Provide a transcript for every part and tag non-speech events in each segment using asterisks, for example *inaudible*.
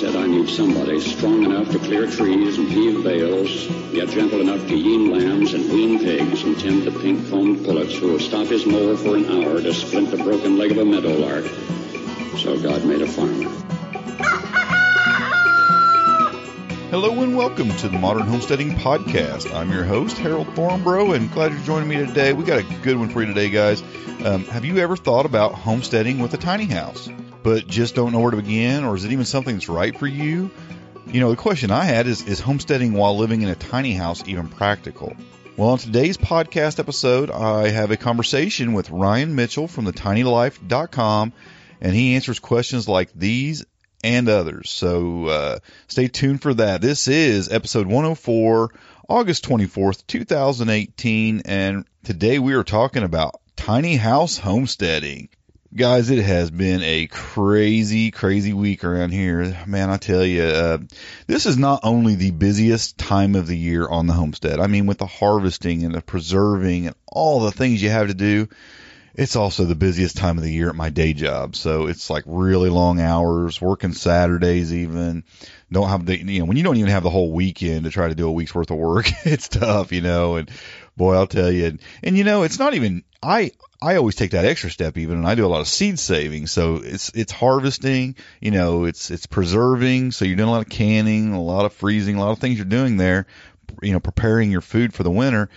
Said, I need somebody strong enough to clear trees and heave bales, yet gentle enough to yean lambs and wean pigs and tend the pink-combed pullets who will stop his mower for an hour to splint the broken leg of a meadowlark. So God made a farmer. Hello and welcome to the Modern Homesteading Podcast. I'm your host, Harold Thornbrough, and glad you're joining me today. We got a good one for you today, guys. Um, have you ever thought about homesteading with a tiny house, but just don't know where to begin, or is it even something that's right for you? You know, the question I had is Is homesteading while living in a tiny house even practical? Well, on today's podcast episode, I have a conversation with Ryan Mitchell from thetinylife.com, and he answers questions like these and others. So uh, stay tuned for that. This is episode 104, August 24th, 2018, and today we are talking about tiny house homesteading. Guys, it has been a crazy, crazy week around here. Man, I tell you, uh, this is not only the busiest time of the year on the homestead. I mean, with the harvesting and the preserving and all the things you have to do, it's also the busiest time of the year at my day job. So it's like really long hours, working Saturdays even. Don't have the, you know, when you don't even have the whole weekend to try to do a week's worth of work, *laughs* it's tough, you know, and boy, I'll tell you. And, and you know, it's not even, I, I always take that extra step even and I do a lot of seed saving. So it's, it's harvesting, you know, it's, it's preserving. So you're doing a lot of canning, a lot of freezing, a lot of things you're doing there, you know, preparing your food for the winter.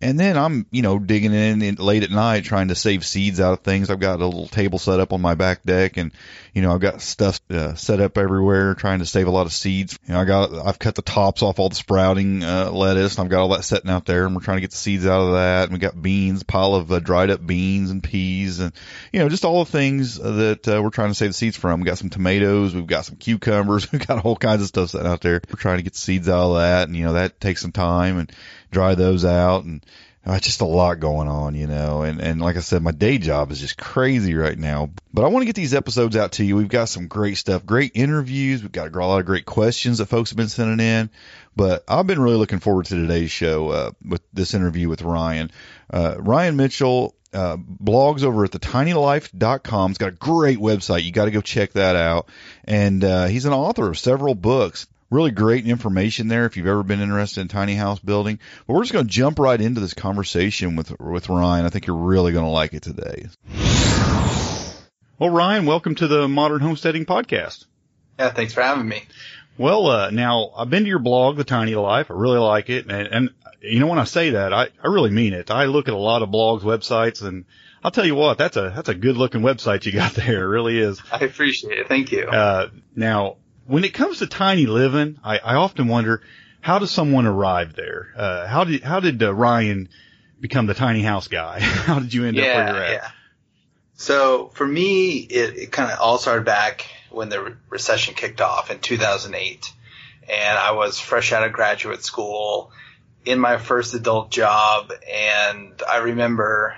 And then I'm, you know, digging in late at night trying to save seeds out of things. I've got a little table set up on my back deck and, you know, I've got stuff uh, set up everywhere trying to save a lot of seeds. You know, I got, I've cut the tops off all the sprouting, uh, lettuce and I've got all that setting out there and we're trying to get the seeds out of that. And we got beans, pile of uh, dried up beans and peas and, you know, just all the things that uh, we're trying to save the seeds from. We got some tomatoes. We've got some cucumbers. *laughs* We've got all kinds of stuff sitting out there. We're trying to get the seeds out of that. And, you know, that takes some time and, dry those out and uh, just a lot going on, you know. And, and like I said, my day job is just crazy right now. But I want to get these episodes out to you. We've got some great stuff, great interviews. We've got a lot of great questions that folks have been sending in. But I've been really looking forward to today's show uh, with this interview with Ryan. Uh, Ryan Mitchell uh, blogs over at thetinylife.com. He's got a great website. You got to go check that out. And uh, he's an author of several books really great information there if you've ever been interested in tiny house building. But we're just going to jump right into this conversation with with Ryan. I think you're really going to like it today. Well, Ryan, welcome to the Modern Homesteading Podcast. Yeah, thanks for having me. Well, uh, now I've been to your blog, The Tiny Life. I really like it, and, and you know when I say that, I I really mean it. I look at a lot of blogs, websites, and I'll tell you what, that's a that's a good looking website you got *laughs* there. It really is. I appreciate it. Thank you. Uh, now when it comes to tiny living, I, I often wonder how does someone arrive there? Uh, how did how did uh, Ryan become the tiny house guy? *laughs* how did you end yeah, up where you're at? Yeah. So for me, it, it kind of all started back when the re- recession kicked off in 2008, and I was fresh out of graduate school in my first adult job, and I remember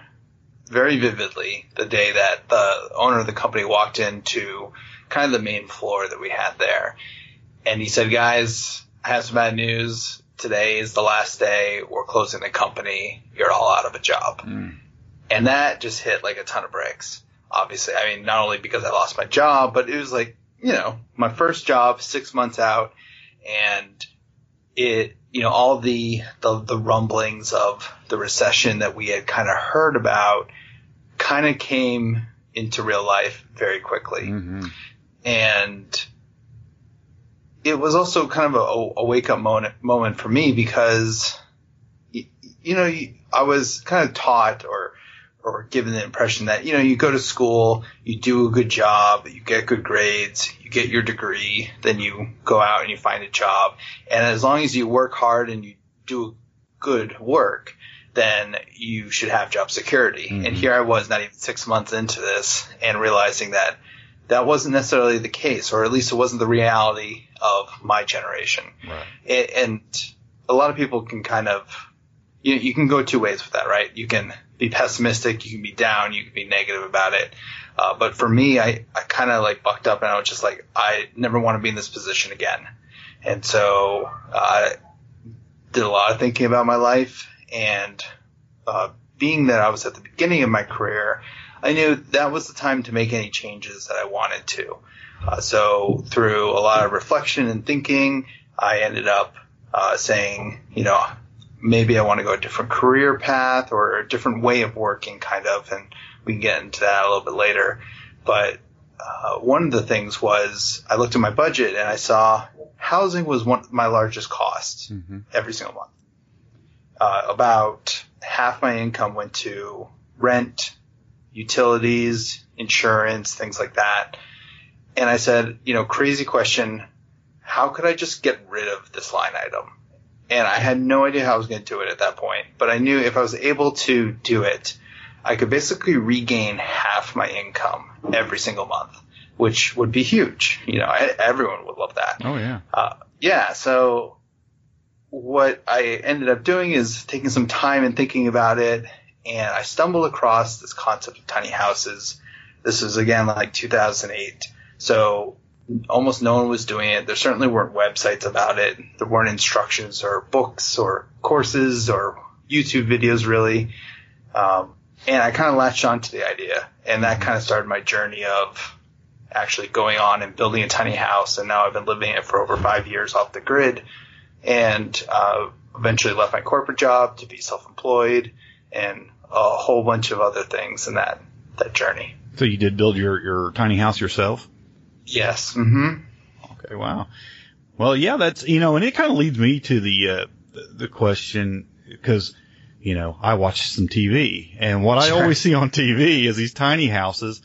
very vividly the day that the owner of the company walked into kind of the main floor that we had there. And he said, guys, I have some bad news. Today is the last day. We're closing the company. You're all out of a job. Mm. And that just hit like a ton of bricks. Obviously, I mean, not only because I lost my job, but it was like, you know, my first job, six months out, and it, you know, all the, the, the rumblings of the recession that we had kind of heard about kind of came into real life very quickly. Mm-hmm and it was also kind of a, a wake up moment moment for me because you, you know I was kind of taught or or given the impression that you know you go to school, you do a good job, you get good grades, you get your degree, then you go out and you find a job, and as long as you work hard and you do good work, then you should have job security. Mm-hmm. And here I was, not even six months into this, and realizing that that wasn't necessarily the case, or at least it wasn't the reality of my generation. Right. And, and a lot of people can kind of you, you can go two ways with that, right? You can be pessimistic, you can be down, you can be negative about it. Uh, but for me, I, I kind of like bucked up and I was just like, I never want to be in this position again. And so I uh, did a lot of thinking about my life and uh, being that I was at the beginning of my career, I knew that was the time to make any changes that I wanted to. Uh, so through a lot of reflection and thinking, I ended up uh, saying, you know, maybe I want to go a different career path or a different way of working, kind of, and we can get into that a little bit later. But uh, one of the things was I looked at my budget and I saw housing was one my largest cost mm-hmm. every single month. Uh, about half my income went to rent, utilities, insurance, things like that. And I said, you know, crazy question. How could I just get rid of this line item? And I had no idea how I was going to do it at that point, but I knew if I was able to do it, I could basically regain half my income every single month, which would be huge. You know, everyone would love that. Oh yeah. Uh, yeah. So what I ended up doing is taking some time and thinking about it, and I stumbled across this concept of tiny houses. This was again like 2008. So almost no one was doing it. There certainly weren't websites about it. There weren't instructions or books or courses or YouTube videos really. Um, and I kind of latched on to the idea, and that kind of started my journey of actually going on and building a tiny house. And now I've been living it for over five years off the grid, and uh, eventually left my corporate job to be self-employed, and a whole bunch of other things in that that journey. So you did build your your tiny house yourself? Yes. Mm-hmm. Okay. Wow. Well, yeah, that's you know, and it kind of leads me to the uh, the question because you know, I watch some TV and what sure. I always see on TV is these tiny houses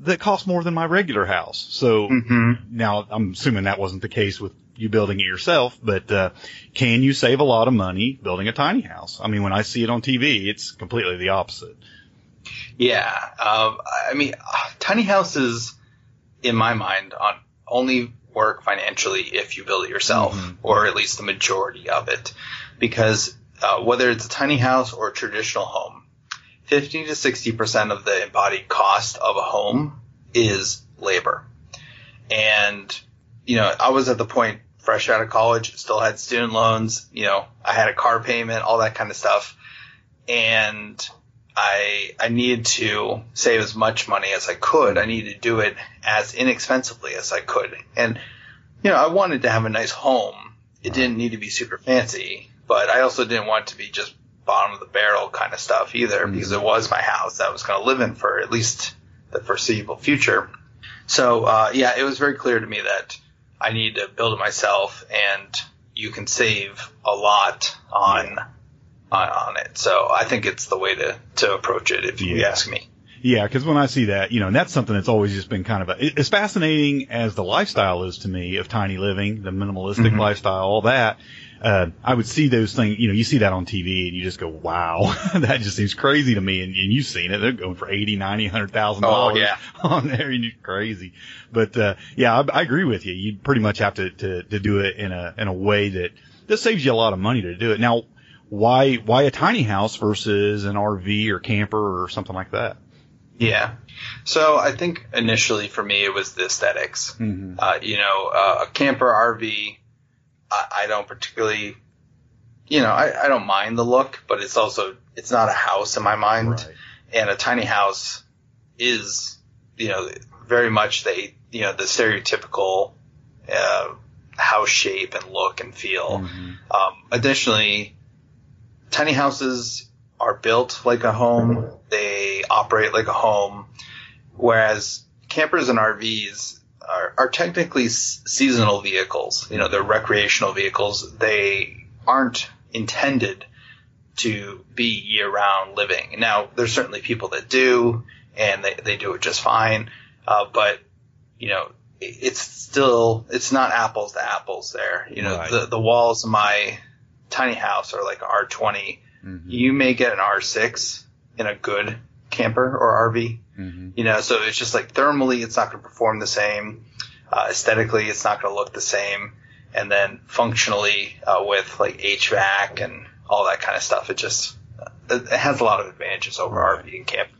that cost more than my regular house. So mm-hmm. now I'm assuming that wasn't the case with you building it yourself, but, uh, can you save a lot of money building a tiny house? I mean, when I see it on TV, it's completely the opposite. Yeah. Um, I mean, tiny houses in my mind on only work financially if you build it yourself mm-hmm. or at least the majority of it because uh, whether it's a tiny house or a traditional home, 50 to 60% of the embodied cost of a home is labor. And, you know, I was at the point fresh out of college, still had student loans, you know, I had a car payment, all that kind of stuff. And I, I needed to save as much money as I could. I needed to do it as inexpensively as I could. And, you know, I wanted to have a nice home. It didn't need to be super fancy but I also didn't want to be just bottom of the barrel kind of stuff either mm-hmm. because it was my house that I was going to live in for at least the foreseeable future. So uh, yeah, it was very clear to me that I need to build it myself, and you can save a lot on on, on it. So I think it's the way to to approach it if yeah. you ask me. Yeah, because when I see that, you know, and that's something that's always just been kind of a, as fascinating as the lifestyle is to me of tiny living, the minimalistic mm-hmm. lifestyle, all that uh, I would see those things, you know, you see that on TV and you just go, wow, *laughs* that just seems crazy to me. And, and you've seen it. They're going for eighty, ninety, hundred thousand dollars oh, yeah. *laughs* on there and you're crazy. But, uh, yeah, I, I, agree with you. You pretty much have to, to, to do it in a, in a way that, that saves you a lot of money to do it. Now, why, why a tiny house versus an RV or camper or something like that? Yeah. So I think initially for me it was the esthetics mm-hmm. uh, you know, uh, a camper RV, I, I don't particularly, you know, I, I don't mind the look, but it's also it's not a house in my mind, right. and a tiny house is, you know, very much the you know the stereotypical uh, house shape and look and feel. Mm-hmm. Um, additionally, tiny houses are built like a home; they operate like a home, whereas campers and RVs are, are technically seasonal vehicles. You know, they're recreational vehicles. They aren't intended to be year-round living. Now, there's certainly people that do, and they, they do it just fine. Uh, but you know, it's still it's not apples to apples. There, you know, right. the the walls of my tiny house are like R20. Mm-hmm. You may get an R6 in a good camper or RV. Mm-hmm. You know, so it's just like thermally, it's not going to perform the same. Uh, aesthetically, it's not going to look the same. And then functionally, uh, with like HVAC and all that kind of stuff. It just it has a lot of advantages over Right. RV and camping.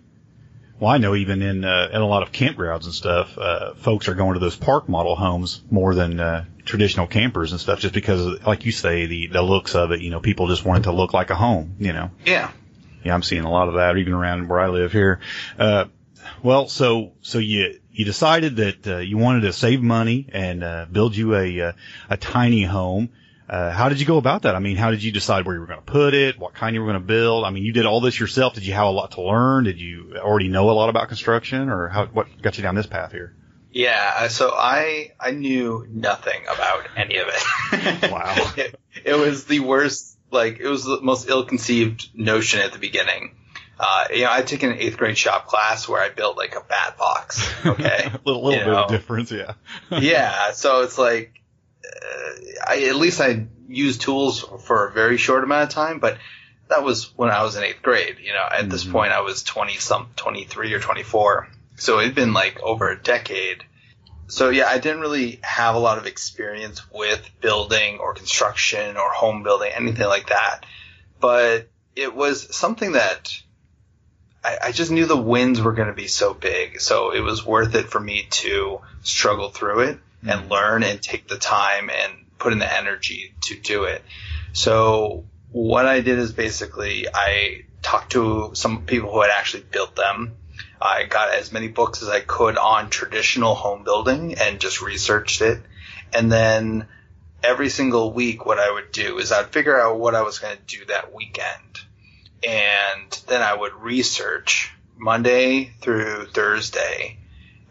Well, I know even in uh, in a lot of campgrounds and stuff, uh, folks are going to those park model homes more than uh, traditional campers and stuff, just because, like you say, the the looks of it. You know, people just want it to look like a home. You know. Yeah. Yeah, I'm seeing a lot of that even around where I live here. Uh, well, so so you you decided that uh, you wanted to save money and uh, build you a uh, a tiny home. Uh, how did you go about that? I mean, how did you decide where you were going to put it? What kind you were going to build? I mean, you did all this yourself. Did you have a lot to learn? Did you already know a lot about construction, or how what got you down this path here? Yeah, so I I knew nothing about any of it. Wow. *laughs* it, it was the worst. Like it was the most ill-conceived notion at the beginning. Uh, you know, I took an eighth grade shop class where I built like a bat box. *laughs* Okay. little little You bit of difference, yeah. *laughs* yeah, so it's like, uh, I at least I used tools for a very short amount of time, but that was when I was in eighth grade. You know, at this Mhm. point I was twenty some, twenty three or twenty four, so it'd been like over a decade. So yeah, I didn't really have a lot of experience with building or construction or home building, anything like that. But it was something that I, I just knew the wins were going to be so big. So it was worth it for me to struggle through it and mm-hmm. learn and take the time and put in the energy to do it. So what I did is basically I talked to some people who had actually built them. I got as many books as I could on traditional home building and just researched it. And then every single week, what I would do is I'd figure out what I was going to do that weekend. And then I would research Monday through Thursday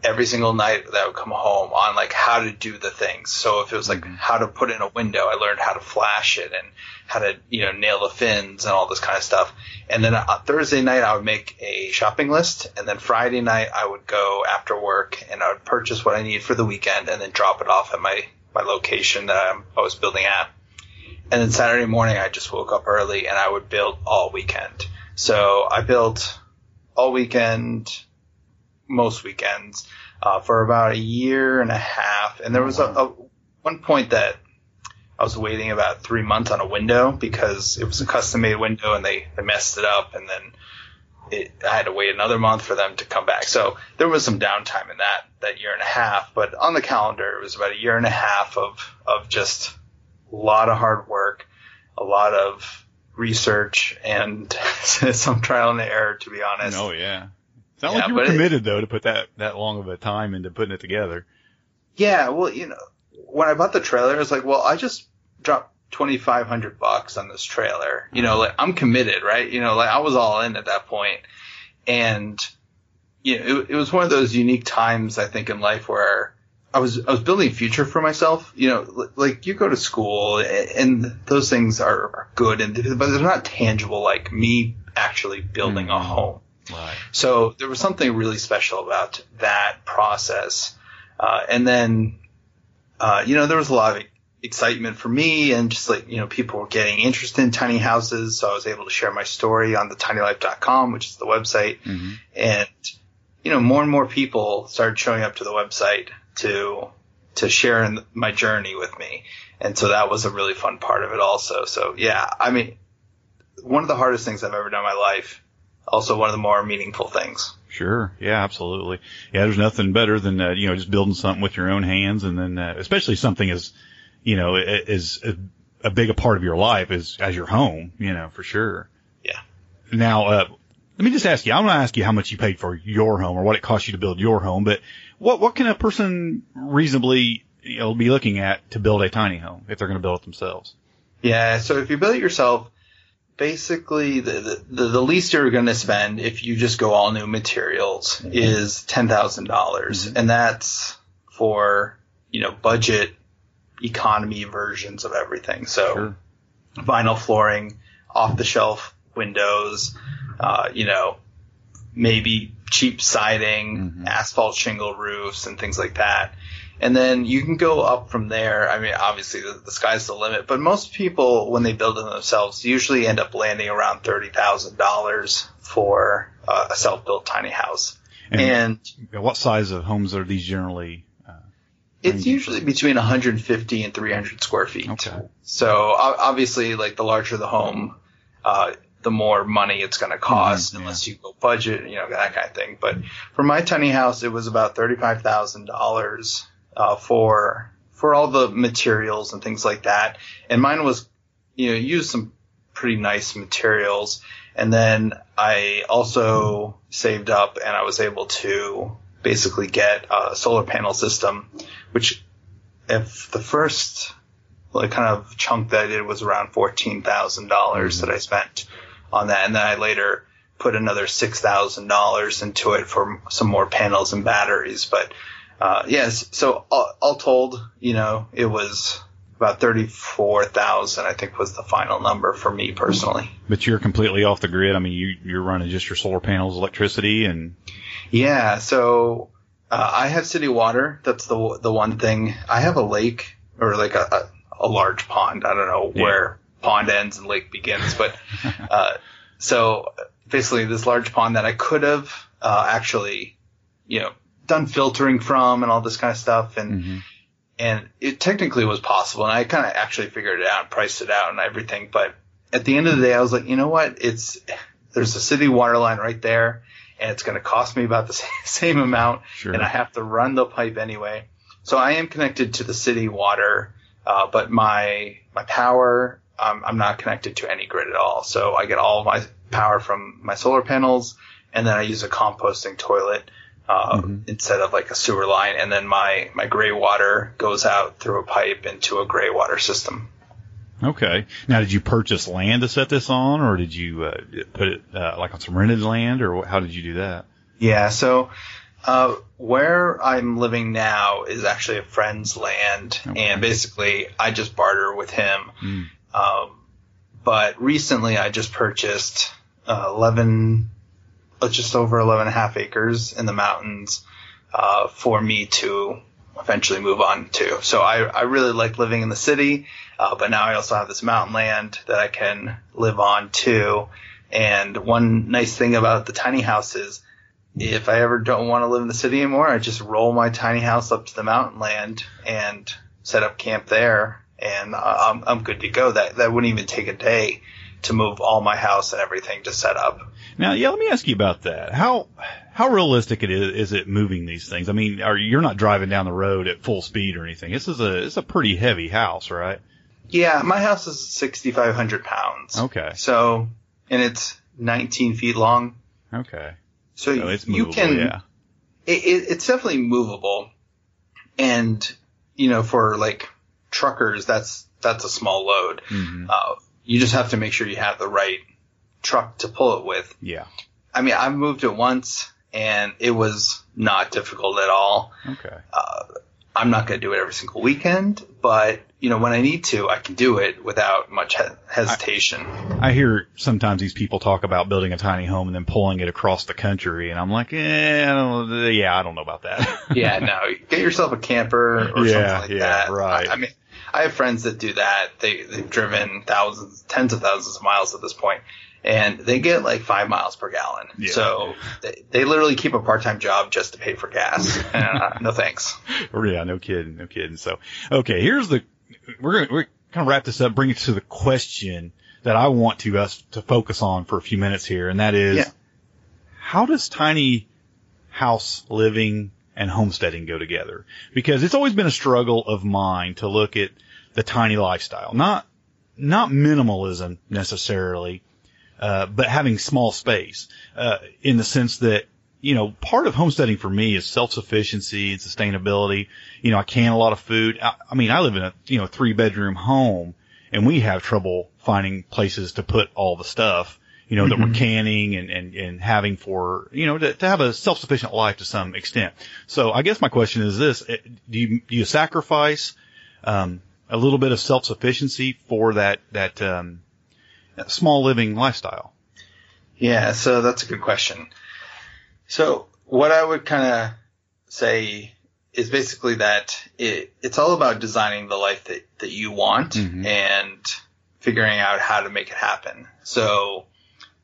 every single night that I would come home on like how to do the things. So if it was like mm-hmm. how to put in a window, I learned how to flash it and how to, you know, nail the fins and all this kind of stuff. And then on Thursday night I would make a shopping list and then Friday night I would go after work and I would purchase what I need for the weekend and then drop it off at my, my location that I'm, I was building at. And then Saturday morning I just woke up early and I would build all weekend. So I built all weekend, most weekends, uh, for about a year and a half. And there was a, a one point that I was waiting about three months on a window because it was a custom made window and they, they messed it up and then it, I had to wait another month for them to come back. So there was some downtime in that, that year and a half, but on the calendar it was about a year and a half of, of just a lot of hard work, a lot of research and *laughs* some trial and error to be honest. Oh yeah. Sound Yeah, like you were but it- committed though to put that that long of a time into putting it together. Yeah, well, you know, when I bought the trailer, I was like, well, I just dropped twenty five hundred bucks on this trailer. You know, like I'm committed, right? You know, like I was all in at that point. and you know, it, it was one of those unique times I think in life where I was I was building a future for myself. You know, li- like you go to school a- and those things are, are good, and but they're not tangible like me actually building a Mhm. home. Right. So there was something really special about that process. Uh, and then, uh, you know, there was a lot of excitement for me and just like, you know, people were getting interested in tiny houses. So I was able to share my story on the tinylife.com, which is the website. hmm And, you know, more and more people started showing up to the website to, to share in my journey with me. And so that was a really fun part of it also. So yeah, I mean, one of the hardest things I've ever done in my life. Also one of the more meaningful things. Sure. Yeah, absolutely. Yeah, there's nothing better than, uh, you know, just building something with your own hands and then, uh, especially something as, you know, is a, a big a part of your life as, as your home, you know, for sure. Yeah. Now, uh, let me just ask you, I'm going to ask you how much you paid for your home or what it cost you to build your home, but what, what can a person reasonably, you know, be looking at to build a tiny home if they're going to build it themselves? Yeah, so if you build it yourself, basically the, the, the least you're going to spend if you just go all new materials is $10,000. Mhm. dollars And that's for, you know, budget economy versions of everything. So Sure. vinyl flooring, off the shelf windows, uh, you know, maybe cheap siding, Mhm. asphalt shingle roofs and things like that. And then you can go up from there. I mean, obviously the, the sky's the limit, but most people, when they build it themselves, usually end up landing around $30,000 for uh, a self-built tiny house. And, And what size of homes are these generally? Uh, it's usually between 150 and 300 square feet. okay. So obviously, like the larger the home, uh, the more money it's going to cost Mhm, unless you go budget, you know, that kind of thing. But for my tiny house, it was about thirty-five thousand dollars uh, for for all the materials and things like that. And mine was, you know, used some pretty nice materials. And then I also saved up and I was able to basically get a solar panel system, which if the first like kind of chunk that I did was around fourteen thousand dollars that I spent on that, and then I later put another six thousand dollars into it for some more panels and batteries. But uh, yes, so all, all told, you know, it was about thirty four thousand. I think was the final number for me personally. But you're completely off the grid. I mean, you you're running just your solar panels, electricity, and Yeah, so uh, I have city water. That's the the one thing. I have a lake or like a, a, a large pond. I don't know Yeah. where pond ends and lake begins, but *laughs* uh, so basically this large pond that I could have uh, actually, you know, done filtering from and all this kind of stuff, and Mhm. and it technically was possible, and I kind of actually figured it out, and priced it out, and everything. But at the end of the day, I was like, you know what? It's there's a city water line right there, and it's going to cost me about the *laughs* same amount, Sure. and I have to run the pipe anyway. So I am connected to the city water, uh, but my my power, um, I'm not connected to any grid at all. So I get all my power from my solar panels, and then I use a composting toilet uh, instead of like a sewer line, and then my my gray water goes out through a pipe into a gray water system. Okay. Now, did you purchase land to set this on, or did you uh, put it uh, like on some rented land, or how did you do that? Yeah, so uh, where I'm living now is actually a friend's land, Okay. and basically I just barter with him. Mm. Um, but recently I just purchased uh, 11, uh, just over 11 and a half acres in the mountains uh, for me to eventually move on to. So I, I really like living in the city, uh, but now I also have this mountain land that I can live on too. And one nice thing about the tiny house is if I ever don't want to live in the city anymore, I just roll my tiny house up to the mountain land and set up camp there, and uh, I'm I'm good to go. That that wouldn't even take a day to move all my house and everything to set up. Now, yeah, let me ask you about that. How how realistic it is is it moving these things? I mean, are you're not driving down the road at full speed or anything? This is a it's a pretty heavy house, right? Yeah, my house is 6,500 pounds. Okay. So, and it's 19 feet long. Okay. So, So it's you movable, can, yeah. it, it, it's definitely movable. And, you know, for like truckers, that's, that's a small load. hmm Uh, you just have to make sure you have the right truck to pull it with. Yeah. I mean, I've moved it once and it was not difficult at all. Okay. Uh, I'm not going to do it every single weekend, but you know, when I need to, I can do it without much he- hesitation. I hear sometimes these people talk about building a tiny home and then pulling it across the country, and I'm like, eh, I don't, yeah, I don't know about that. *laughs* yeah, no, get yourself a camper or Yeah, something like yeah, that. right. I, I mean, I have friends that do that. They they've driven thousands, tens of thousands of miles at this point, and they get like five miles per gallon. Yeah. So they, they literally keep a part time job just to pay for gas. *laughs* uh, no thanks. yeah, no kidding, no kidding. So, okay, here's the we're gonna we're kind of wrap this up, bring it to the question that I want to us to focus on for a few minutes here, and that is, Yeah. how does tiny house living and homesteading go together? Because it's always been a struggle of mine to look at the tiny lifestyle, not not minimalism necessarily, uh, but having small space, uh, in the sense that, you know, part of homesteading for me is self-sufficiency and sustainability. You know, I can a lot of food. I, I mean, I live in a, you know, three bedroom home and we have trouble finding places to put all the stuff, you know, that we're canning and, and, and having for, you know, to, to have a self-sufficient life to some extent. So I guess my question is this, eh, do you, do you sacrifice, um, a little bit of self-sufficiency for that, that, um, small living lifestyle? Yeah, so that's a good question. So what I would kind of say is basically that it, it's all about designing the life that, that you want Mhm. and figuring out how to make it happen. So,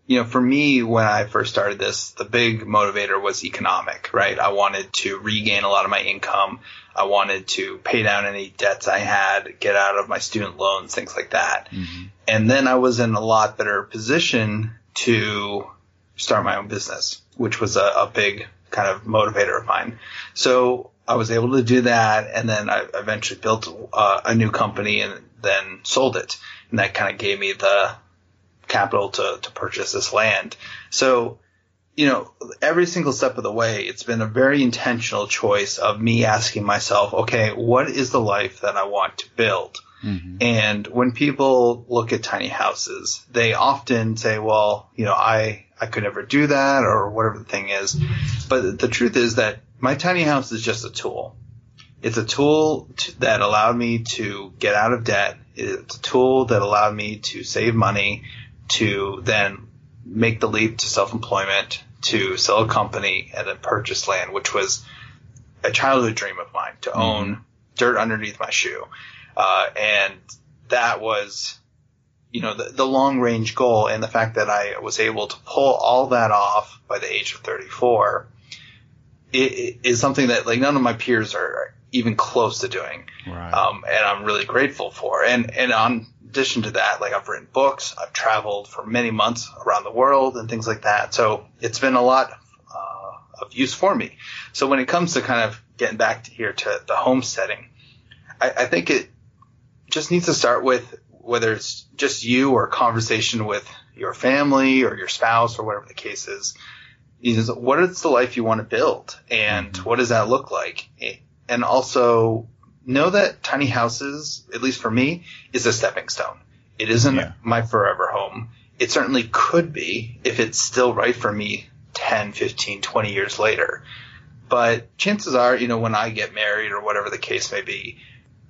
you know, for me, when I first started this, the big motivator was economic, right? I wanted to regain a lot of my income. I wanted to pay down any debts I had, get out of my student loans, things like that. Mm-hmm. And then I was in a lot better position to start my own business, which was a, a big kind of motivator of mine. So I was able to do that, and then I eventually built uh, a new company and then sold it, and that kind of gave me the capital to to purchase this land. So, you know, every single step of the way, it's been a very intentional choice of me asking myself, okay, what is the life that I want to build? Mm-hmm. And when people look at tiny houses, they often say, well, you know, I, I could never do that or whatever the thing is. But the truth is that my tiny house is just a tool. It's a tool to, that allowed me to get out of debt. It's a tool that allowed me to save money to then make the leap to self-employment, to sell a company and then purchase land, which was a childhood dream of mine to mm-hmm. own dirt underneath my shoe. Uh, and that was, you know, the, the long range goal and the fact that I was able to pull all that off by the age of 34 it, it is something that like none of my peers are even close to doing. Right. Um, and I'm really grateful for. And, and on addition to that, like I've written books, I've traveled for many months around the world and things like that. So it's been a lot uh, of use for me. So when it comes to kind of getting back to here to the homesteading, I, I think it just needs to start with whether it's just you or a conversation with your family or your spouse or whatever the case is. Is what is the life you want to build and mm-hmm. what does that look like? And also know that tiny houses, at least for me, is a stepping stone. It isn't yeah. my forever home. It certainly could be if it's still right for me 10, 15, 20 years later. But chances are, you know, when I get married or whatever the case may be,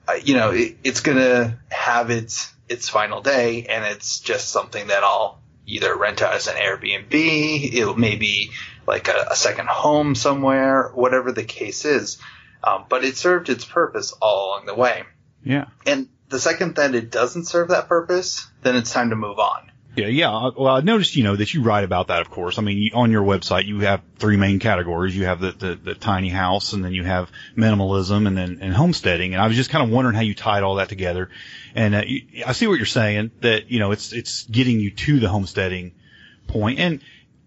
uh, you know, it, it's going to have its its final day, and it's just something that I'll either rent out as an Airbnb, it may be like a, a second home somewhere, whatever the case is. Um, but it served its purpose all along the way. Yeah. And the second that it doesn't serve that purpose, then it's time to move on. Yeah, yeah. Well, I noticed, you know, that you write about that, of course. I mean, you, on your website, you have three main categories. You have the, the, the tiny house, and then you have minimalism, and then and homesteading. And I was just kind of wondering how you tied all that together. And uh, you, I see what you're saying that you know it's it's getting you to the homesteading point. And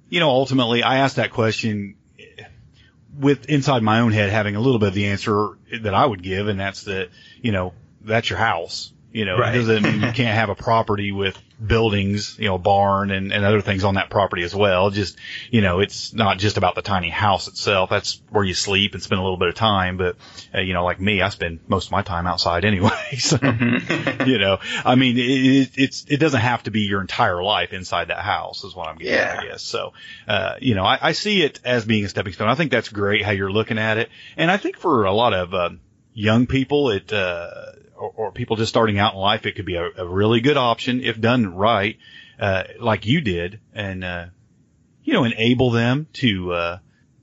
you know, ultimately, I asked that question with inside my own head having a little bit of the answer that I would give, and that's that you know that's your house. You know, right. it doesn't mean you *laughs* can't have a property with buildings, you know, barn and, and other things on that property as well. Just, you know, it's not just about the tiny house itself. That's where you sleep and spend a little bit of time. But, uh, you know, like me, I spend most of my time outside anyway. *laughs* So, mm-hmm. you know, I mean, it, it's, it doesn't have to be your entire life inside that house is what I'm getting yeah. at, I guess. So, uh, you know, I, I see it as being a stepping stone. I think that's great how you're looking at it. And I think for a lot of, uh, young people, it, uh, or, or people just starting out in life, it could be a, a really good option if done right, uh, like you did, and uh, you know, enable them to uh,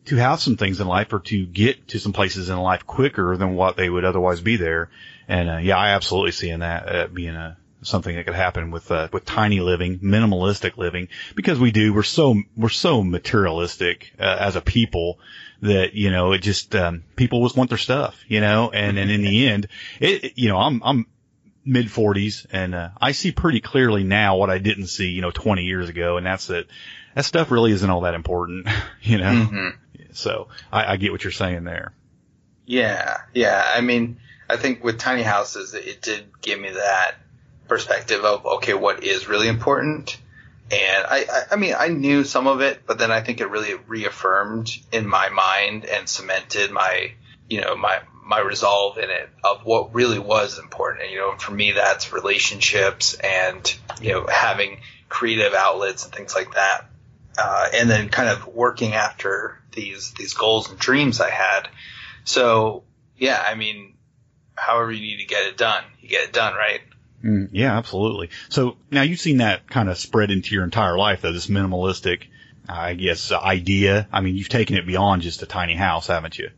to have some things in life or to get to some places in life quicker than what they would otherwise be there. And uh, yeah, I absolutely see in that uh, being a something that could happen with uh, with tiny living, minimalistic living, because we do we're so we're so materialistic uh, as a people that you know it just um, people just want their stuff, you know, and and in the *laughs* end, it you know I'm I'm mid 40s and uh, I see pretty clearly now what I didn't see you know 20 years ago, and that's that that stuff really isn't all that important, *laughs* you know. Mm-hmm. So I, I get what you're saying there. Yeah, yeah. I mean, I think with tiny houses, it did give me that perspective of okay, what is really important and I, I, I mean, I knew some of it, but then I think it really reaffirmed in my mind and cemented my, you know, my, my resolve in it of what really was important. And, you know, for me, that's relationships and, you know, having creative outlets and things like that. Uh, and then kind of working after these, these goals and dreams I had. So yeah, I mean, however you need to get it done, you get it done, right? Mm, yeah, absolutely. So now you've seen that kind of spread into your entire life, though, this minimalistic, I guess, idea. I mean, you've taken it beyond just a tiny house, haven't you?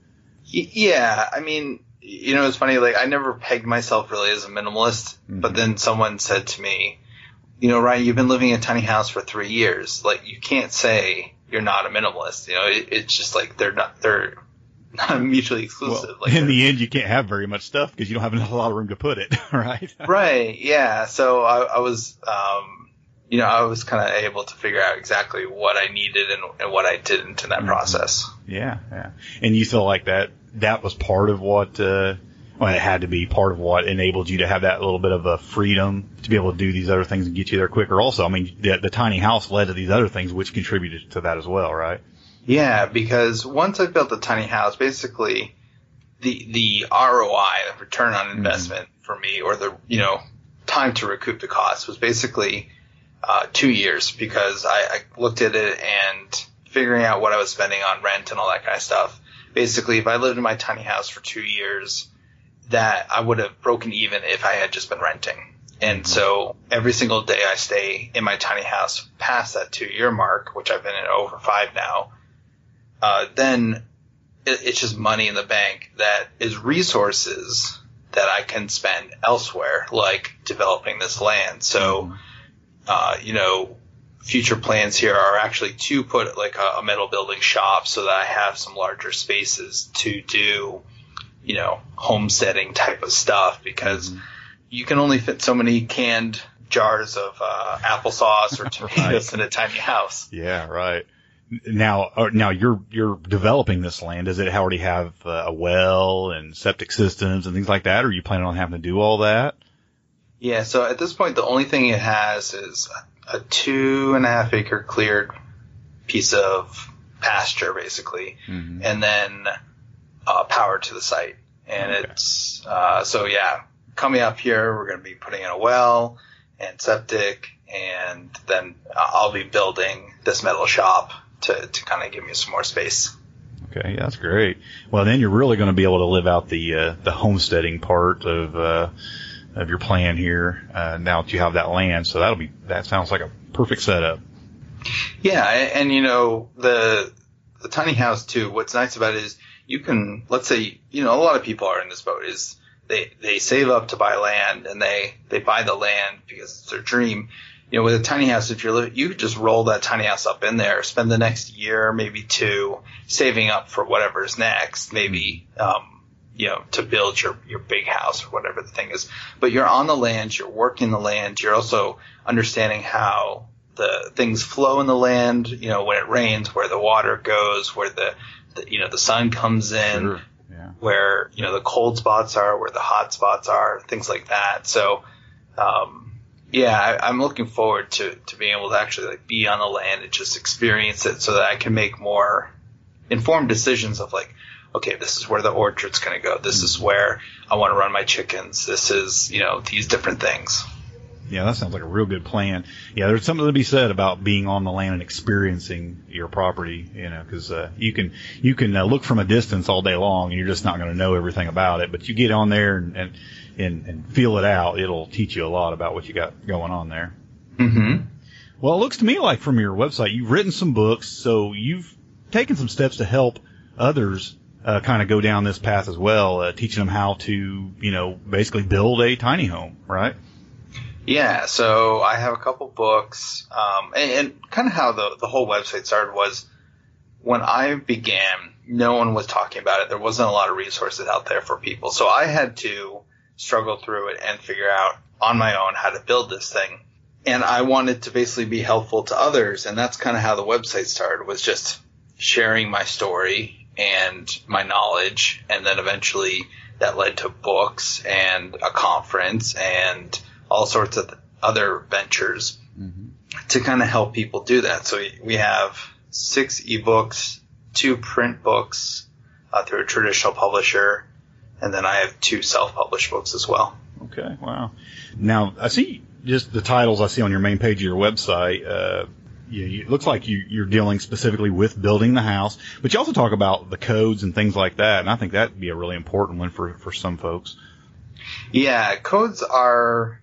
Yeah. I mean, you know, it's funny, like, I never pegged myself really as a minimalist, mm-hmm. but then someone said to me, you know, Ryan, you've been living in a tiny house for three years. Like, you can't say you're not a minimalist. You know, it, it's just like they're not they're not mutually exclusive. Well, like in the end, you can't have very much stuff because you don't have a lot of room to put it, *laughs* right? right, yeah. So I, I was, um, you know, I was kind of able to figure out exactly what I needed and, and what I didn't in that Mhm. process. Yeah, yeah. And you feel like that that was part of what uh well, it had to be part of what enabled you to have that little bit of a freedom to be able to do these other things and get you there quicker. Also, I mean, the, the tiny house led to these other things, which contributed to that as well, right? Yeah, because once I built the tiny house, basically the the ROI, the return on investment for me, or the you know time to recoup the cost, was basically uh, two years because I, I looked at it and figuring out what I was spending on rent and all that kind of stuff. Basically, if I lived in my tiny house for two years, that I would have broken even if I had just been renting. And so every single day I stay in my tiny house past that two year mark, which I've been in over five now, uh, then it, it's just money in the bank that is resources that I can spend elsewhere, like developing this land. So, uh, you know, future plans here are actually to put like a, a metal building shop so that I have some larger spaces to do, you know, homesteading type of stuff because you can only fit so many canned jars of uh, applesauce or *laughs* tomatoes in a tiny house. Yeah, right. Now, uh, now you're you're developing this land. Does it already have uh, a well and septic systems and things like that, or are you planning on having to do all that? Yeah, so at this point, the only thing it has is a two and a half acre cleared piece of pasture, basically, Mm-hmm. and then uh, power to the site. And Okay. it's uh, so yeah, coming up here, we're going to be putting in a well and septic, and then I'll be building this metal shop to to kind of give me some more space. Okay, yeah, that's great. Well, then you're really going to be able to live out the uh, the homesteading part of uh, of your plan here. Uh, now that you have that land, so that'll be that sounds like a perfect setup. Yeah, and, and you know the the tiny house too. What's nice about it is you can let's say you know a lot of people are in this boat is they they save up to buy land and they they buy the land because it's their dream. You know, with a tiny house, if you're you could just roll that tiny house up in there, spend the next year, maybe two, saving up for whatever's next, maybe, um, you know, to build your, your big house or whatever the thing is. But you're on the land, you're working the land, you're also understanding how the things flow in the land, you know, when it rains, where the water goes, where the, the you know, the sun comes in, Sure. Yeah. where, you know, the cold spots are, where the hot spots are, things like that. So, um, yeah, I, I'm looking forward to, to being able to actually like be on the land and just experience it so that I can make more informed decisions of like, okay, this is where the orchard's going to go. This is where I want to run my chickens. This is, you know, these different things. Yeah, that sounds like a real good plan. Yeah, there's something to be said about being on the land and experiencing your property, you know, because uh, you can you can uh, look from a distance all day long and you're just not going to know everything about it. But you get on there and, and and and feel it out, it'll teach you a lot about what you got going on there. Mm-hmm. Well, it looks to me like from your website you've written some books, so you've taken some steps to help others uh, kind of go down this path as well, uh, teaching them how to, you know, basically build a tiny home, right? Yeah, so I have a couple books, um, and, and kind of how the the whole website started was when I began, no one was talking about it. There wasn't a lot of resources out there for people, so I had to struggle through it and figure out on my own how to build this thing. And I wanted to basically be helpful to others, and that's kind of how the website started. Was just sharing my story and my knowledge, and then eventually that led to books and a conference and all sorts of other ventures to kind of help people do that. So we- we have six ebooks, two print books uh, through a traditional publisher, and then I have two self-published books as well. Okay, wow. Now I see just the titles I see on your main page of your website. Uh, you, it looks like you, you're dealing specifically with building the house, but you also talk about the codes and things like that, and I think that'd be a really important one for for some folks. Yeah, codes are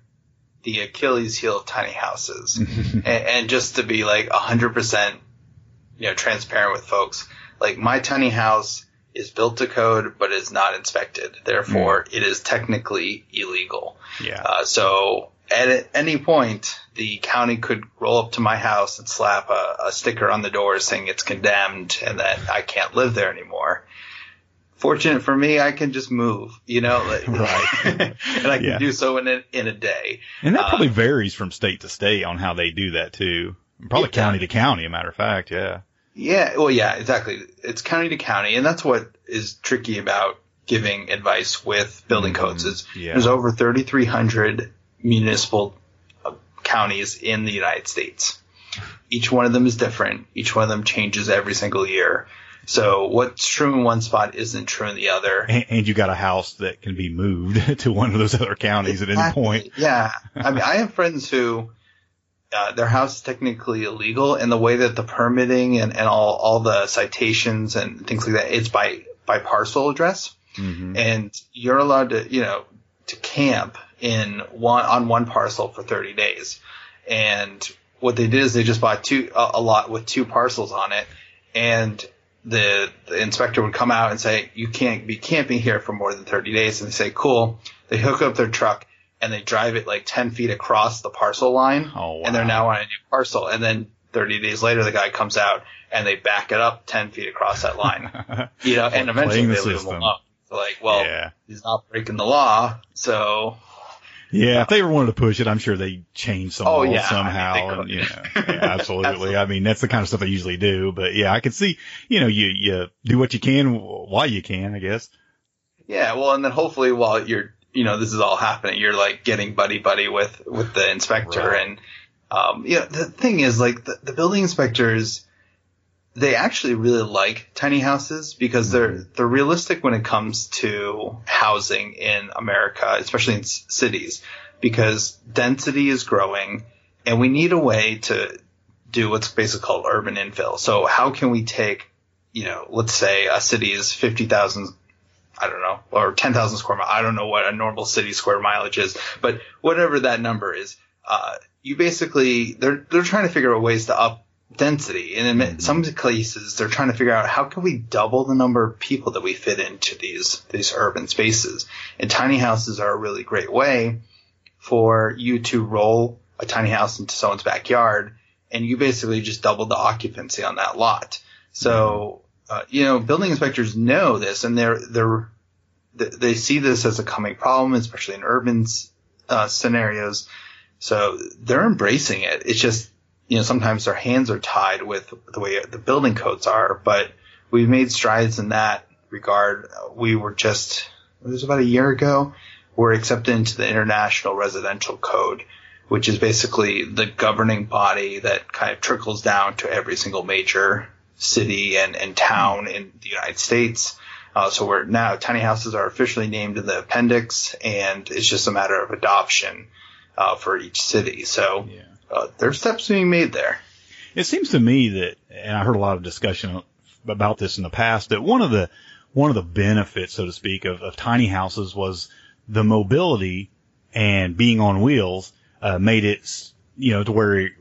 the Achilles heel of tiny houses. *laughs* and, and just to be like 100% you know transparent with folks, like my tiny house is built to code but is not inspected. Therefore, it is technically illegal. Yeah. Uh, so at any point, the county could roll up to my house and slap a, a sticker on the door saying it's condemned and that I can't live there anymore. Fortunate for me, I can just move, you know, *laughs* like- Right. *laughs* and I can Yeah. do so in a, in a day. And that probably Uh, varies from state to state on how they do that too. Probably county to county, a matter of fact. Yeah. Yeah, well, yeah, exactly. It's county to county, and that's what is tricky about giving advice with building Mhm. codes. Is Yeah. there's over 3,300 municipal uh, counties in the United States. Each one of them is different. Each one of them changes every single year. So what's true in one spot isn't true in the other. And, and you got a house that can be moved *laughs* to one of those other counties at any point. Yeah. I mean, I have friends who, uh, their house is technically illegal and the way that the permitting and, and all, all the citations and things like that, it's by, by parcel address. hmm And you're allowed to, you know, to camp in one, on one parcel for 30 days. And what they did is they just bought two, a, a lot with two parcels on it. And the, the inspector would come out and say, you can't be camping here for more than 30 days. And they say, cool. They hook up their truck and they drive it like 10 feet across the parcel line. Oh, And they're now on a new parcel. And then 30 days later, the guy comes out and they back it up 10 feet across that line. *laughs* You know, and eventually the they leave system. alone. So like, well, yeah. he's not breaking the law, so Yeah, if they ever wanted to push it, I'm sure they change some Oh, yeah, I mean, somehow. and, you know, *laughs* yeah, absolutely. Absolutely. I mean, that's the kind of stuff they usually do. But yeah, I can see, you know, you, you do what you can while you can, I guess. yeah. Well, and then hopefully while you're, you know, this is all happening, you're like getting buddy buddy with with the inspector, Right. and um, you know, the thing is like the, the building inspectors, they actually really like tiny houses because they're they're realistic when it comes to housing in America, especially in s- cities, because density is growing, and we need a way to do what's basically called urban infill. So how can we take, you know, let's say a city is fifty thousand I don't know, or 10,000 square mile. I don't know what a normal city square mileage is, but whatever that number is, uh, you basically, they're, they're trying to figure out ways to up density. And in some cases, they're trying to figure out how can we double the number of people that we fit into these, these urban spaces. And tiny houses are a really great way for you to roll a tiny house into someone's backyard and you basically just double the occupancy on that lot. So, uh, you know, building inspectors know this and they're, they're, they see this as a coming problem, especially in urban uh, scenarios. So they're embracing it. It's just, you know, sometimes their hands are tied with the way the building codes are, but we've made strides in that regard. We were just, it was about a year ago, we're accepted into the International Residential Code, which is basically the governing body that kind of trickles down to every single major city and, and town in the United States. Uh, so we're now tiny houses are officially named in the appendix, and it's just a matter of adoption uh, for each city. So Yeah. uh, there's steps being made there. It seems to me that, and I heard a lot of discussion about this in the past, that one of the one of the benefits, so to speak, of, of tiny houses was the mobility and being on wheels uh, made it, you know, to where you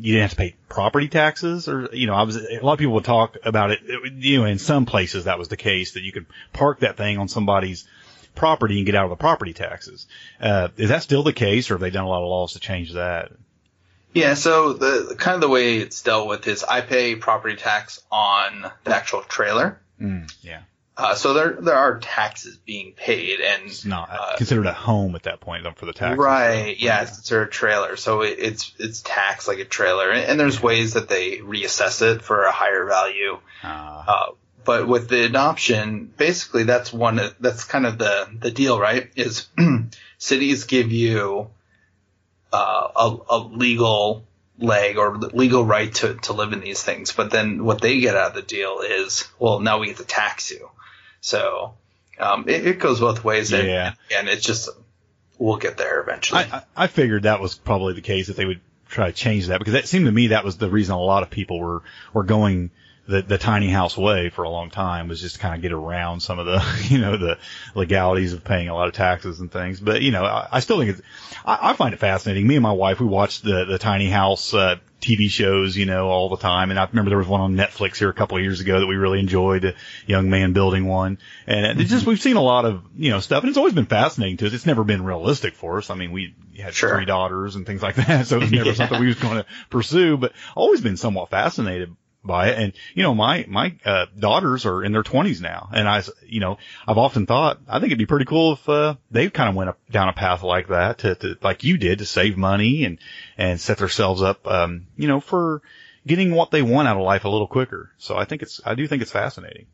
didn't have to pay property taxes, or you know, I was a lot of people would talk about it. it you know, in some places that was the case that you could park that thing on somebody's property and get out of the property taxes. Uh, is that still the case, or have they done a lot of laws to change that? Yeah, so the kind of the way it's dealt with is I pay property tax on the actual trailer. Mm, yeah. Uh, so there there are taxes being paid, and It's not uh, considered a home at that point though, for the taxes. Right. Yeah, it's considered a trailer, so it, it's it's taxed like a trailer, and, and there's ways that they reassess it for a higher value. Uh, Uh, but with the adoption, basically that's one that's kind of the the deal, right? Is *clears throat* cities give you uh, a, a legal leg or legal right to, to live in these things, but then what they get out of the deal is, well, now we get to tax you. So um, it, it goes both ways, and, Yeah. and it's just we'll get there eventually. I, I figured that was probably the case that they would try to change that because that seemed to me that was the reason a lot of people were were going the, the tiny house way for a long time was just to kind of get around some of the, *laughs* you know, the legalities of paying a lot of taxes and things. But, you know, I, I still think it's, I, I find it fascinating. Me and my wife, we watched the, the tiny house, uh, TV shows, you know, all the time. And I remember there was one on Netflix here a couple of years ago that we really enjoyed, a young man building one. And it's just, we've seen a lot of, you know, stuff and it's always been fascinating to us. It's never been realistic for us. I mean, we had Sure. three daughters and things like that. *laughs* So it was never *laughs* Yeah. something we was going to pursue, but always been somewhat fascinated by it. And, you know, my, my, uh, daughters are in their twenties now. And I, you know, I've often thought, I think it'd be pretty cool if, uh, they kind of went up, down a path like that to, to, like you did to save money and, and set themselves up, um, you know, for getting what they want out of life a little quicker. So I think it's, I do think it's fascinating.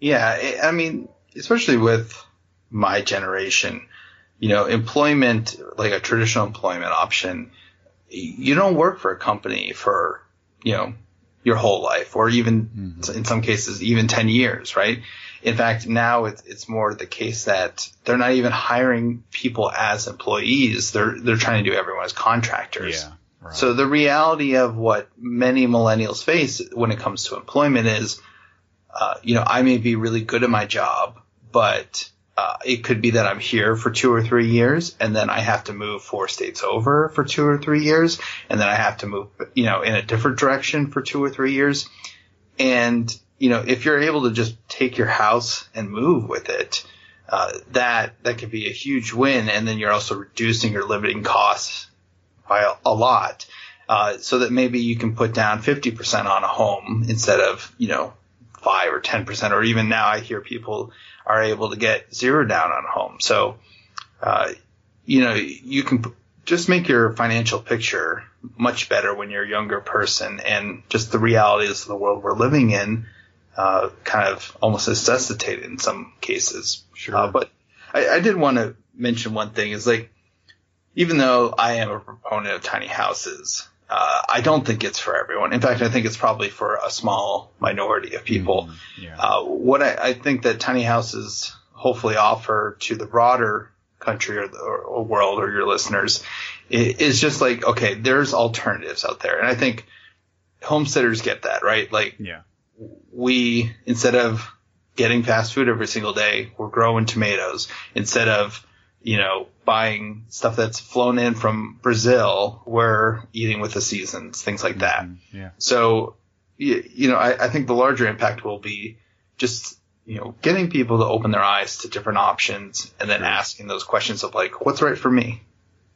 Yeah, I mean, especially with my generation, you know, employment, like a traditional employment option, you don't work for a company for, you know, your whole life or even in some cases, even 10 years, right? In fact, now it's, it's more the case that they're not even hiring people as employees. They're, they're trying to do everyone as contractors. Yeah. Right. So the reality of what many millennials face when it comes to employment is, uh, you know, I may be really good at my job, but uh, it could be that I'm here for two or three years, and then I have to move four states over for two or three years, and then I have to move, you know, in a different direction for two or three years. And you know, if you're able to just take your house and move with it, uh, that that could be a huge win, and then you're also reducing your living costs by a, a lot, uh, so that maybe you can put down 50% on a home instead of, you know, five or 10%, or even now I hear people are able to get zero down on a home. So, uh, you know, you can p- just make your financial picture much better when you're a younger person and just the realities of the world we're living in, uh, kind of almost necessitate it in some cases. Sure. Uh, but I, I did want to mention one thing is like, even though I am a proponent of tiny houses, uh, I don't think it's for everyone. In fact, I think it's probably for a small minority of people. yeah. Uh, what I, I think that tiny houses hopefully offer to the broader country or, the, or, or world or your listeners is just like, okay, there's alternatives out there. And I think homesteaders get that, right? Like yeah. we, instead of getting fast food every single day, we're growing tomatoes instead of, you know, buying stuff that's flown in from Brazil, we're eating with the seasons, things like that. Mm-hmm. Yeah. So, you, you know, I, I think the larger impact will be just, you know, getting people to open their eyes to different options and then asking those questions of like, what's right for me?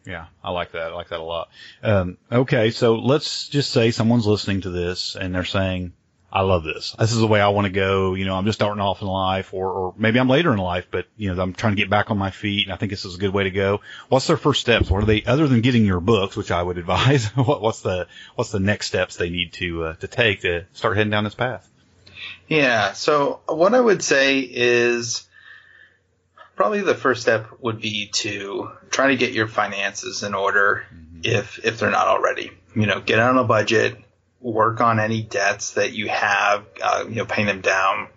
Yeah, I like that. I like that a lot. Um, okay, so let's just say someone's listening to this and they're saying, I love this. This is the way I want to go. You know, I'm just starting off in life or, or maybe I'm later in life, but you know, I'm trying to get back on my feet and I think this is a good way to go. What's their first steps? What are they, other than getting your books, which I would advise, *laughs* what, what's the, what's the next steps they need to, uh, to take to start heading down this path? Yeah. So what I would say is probably the first step would be to try to get your finances in order if if they're not already. You know, get on a budget, work on any debts that you have, uh, you know, paying them down.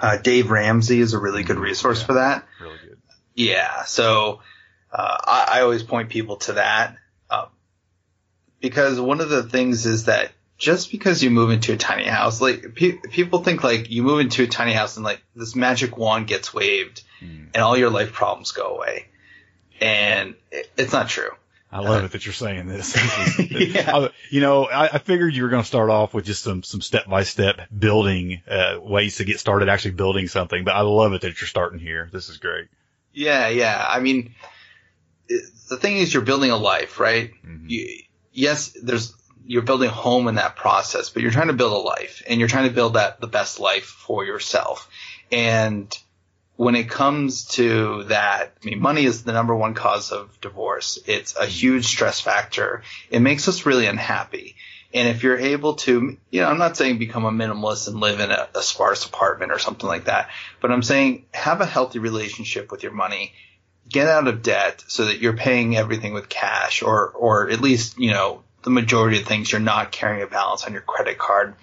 Uh, Dave Ramsey is a really good resource for that. Really good. Yeah. So uh, I, I always point people to that um, because one of the things is that just because you move into a tiny house, like pe- people think like you move into a tiny house and like this magic wand gets waved and all your life problems go away, and it, it's not true. I love it that you're saying this. This is- *laughs* Yeah. I- you know, I, I figured you were going to start off with just some some step by step building uh, ways to get started actually building something, but I love it that you're starting here. This is great. Yeah, yeah. I mean, it, the thing is, you're building a life, right? You, yes, there's you're building a home in that process, but you're trying to build a life, and you're trying to build that the best life for yourself. And when it comes to that, I mean, money is the number one cause of divorce. It's a huge stress factor. It makes us really unhappy. And if you're able to, you know, I'm not saying become a minimalist and live in a, a sparse apartment or something like that, but I'm saying have a healthy relationship with your money. Get out of debt so that you're paying everything with cash or, or at least, you know, the majority of things you're not carrying a balance on your credit card.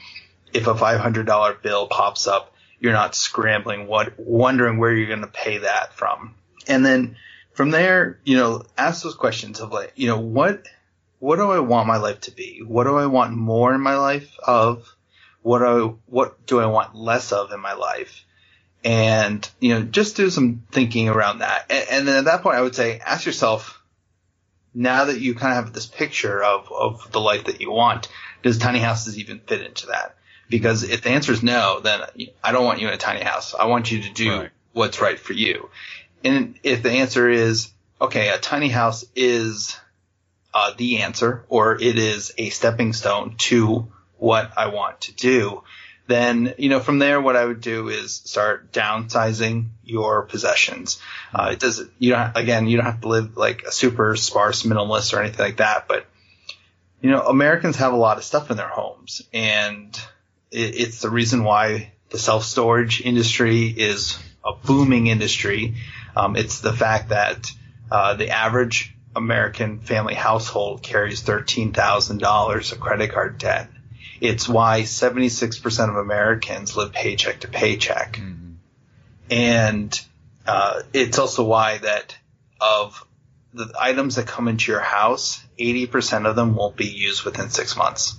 If a $500 bill pops up, you're not scrambling, what, wondering where you're going to pay that from. And then from there, you know, ask those questions of like, you know, what, what do I want my life to be? What do I want more in my life of? what do I, what do I want less of in my life, and you know just do some thinking around that, and, and then at that point I would say ask yourself. Now that you kind of have this picture of, of the life that you want, does tiny houses even fit into that? Because if the answer is no, then I don't want you in a tiny house. I want you to do Right. what's right for you. And if the answer is, okay, a tiny house is uh, the answer, or it is a stepping stone to what I want to do, then you know from there what I would do is start downsizing your possessions. Uh, it does you don't again you don't have to live like a super sparse minimalist or anything like that, but you know Americans have a lot of stuff in their homes, and it, it's the reason why the self storage industry is a booming industry. Um, it's the fact that uh, the average American family household carries thirteen thousand dollars of credit card debt. It's why seventy six percent of Americans live paycheck to paycheck, and uh, it's also why that of the items that come into your house, eighty percent of them won't be used within six months.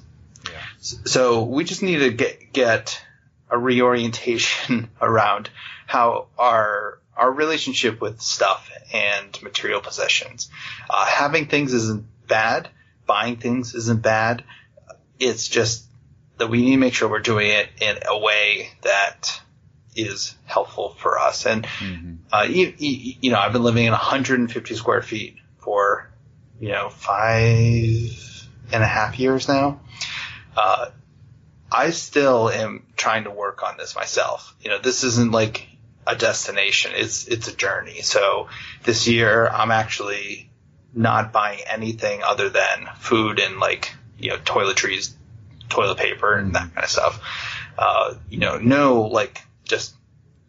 So we just need to get get a reorientation *laughs* around how our our relationship with stuff and material possessions. Uh, having things isn't bad. Buying things isn't bad. It's just that we need to make sure we're doing it in a way that is helpful for us. And uh, you, you, you know, I've been living in 150 square feet for you know five and a half years now. Uh, I still am trying to work on this myself. You know, this isn't like a destination. It's it's a journey. So this year I'm actually not buying anything other than food and like, you know, toiletries, toilet paper and that kind of stuff. Uh, you know, no like just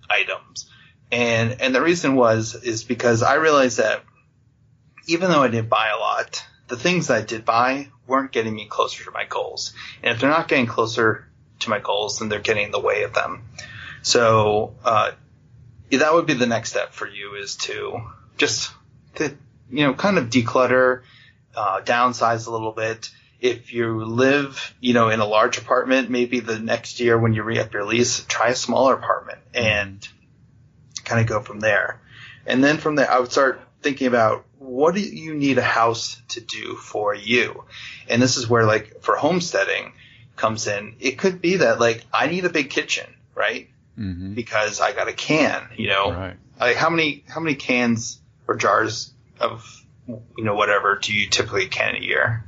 items. And and the reason was is because I realized that even though I didn't buy a lot, the things I did buy weren't getting me closer to my goals. And if they're not getting closer to my goals, then they're getting in the way of them. So uh, that would be the next step for you is to just to, you know kind of declutter, uh, downsize a little bit. If you live, you know, in a large apartment, maybe the next year when you re-up your lease, try a smaller apartment and kind of go from there. And then from there, I would start thinking about what do you need a house to do for you? And this is where like for homesteading comes in. It could be that like I need a big kitchen, right? Mm-hmm. Because I got a can, you know, Right. like how many, how many cans or jars of, you know, whatever do you typically can a year?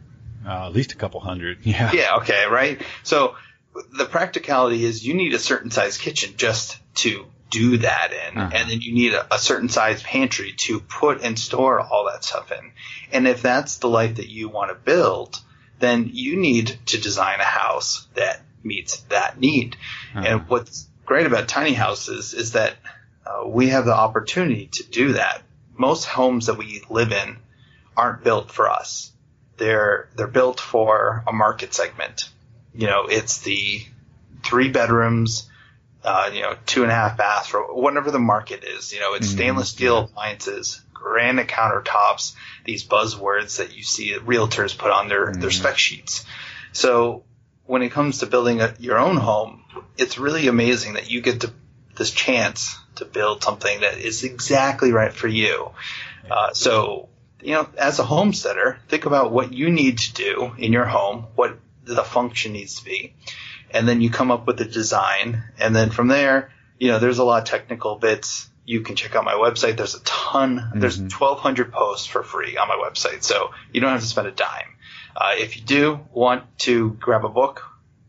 Uh, at least a couple hundred. *laughs* Yeah. Yeah, okay, right? So the practicality is you need a certain size kitchen just to do that in, Uh-huh. and then you need a, a certain size pantry to put and store all that stuff in. And if that's the life that you want to build, then you need to design a house that meets that need. And what's great about tiny houses is that uh, we have the opportunity to do that. Most homes that we live in aren't built for us. They're they're built for a market segment. You know, it's the three bedrooms, uh, you know, two and a half baths for whatever the market is. You know, it's stainless steel appliances, granite countertops, these buzzwords that you see realtors put on their their spec sheets. So when it comes to building a, your own home, it's really amazing that you get to this chance to build something that is exactly right for you. Uh, so, you know, as a homesteader, think about what you need to do in your home, what the function needs to be, and then you come up with a design, and then from there, you know, there's a lot of technical bits. You can check out my website. There's a ton. There's 1,200 posts for free on my website, so you don't have to spend a dime. Uh, if you do want to grab a book,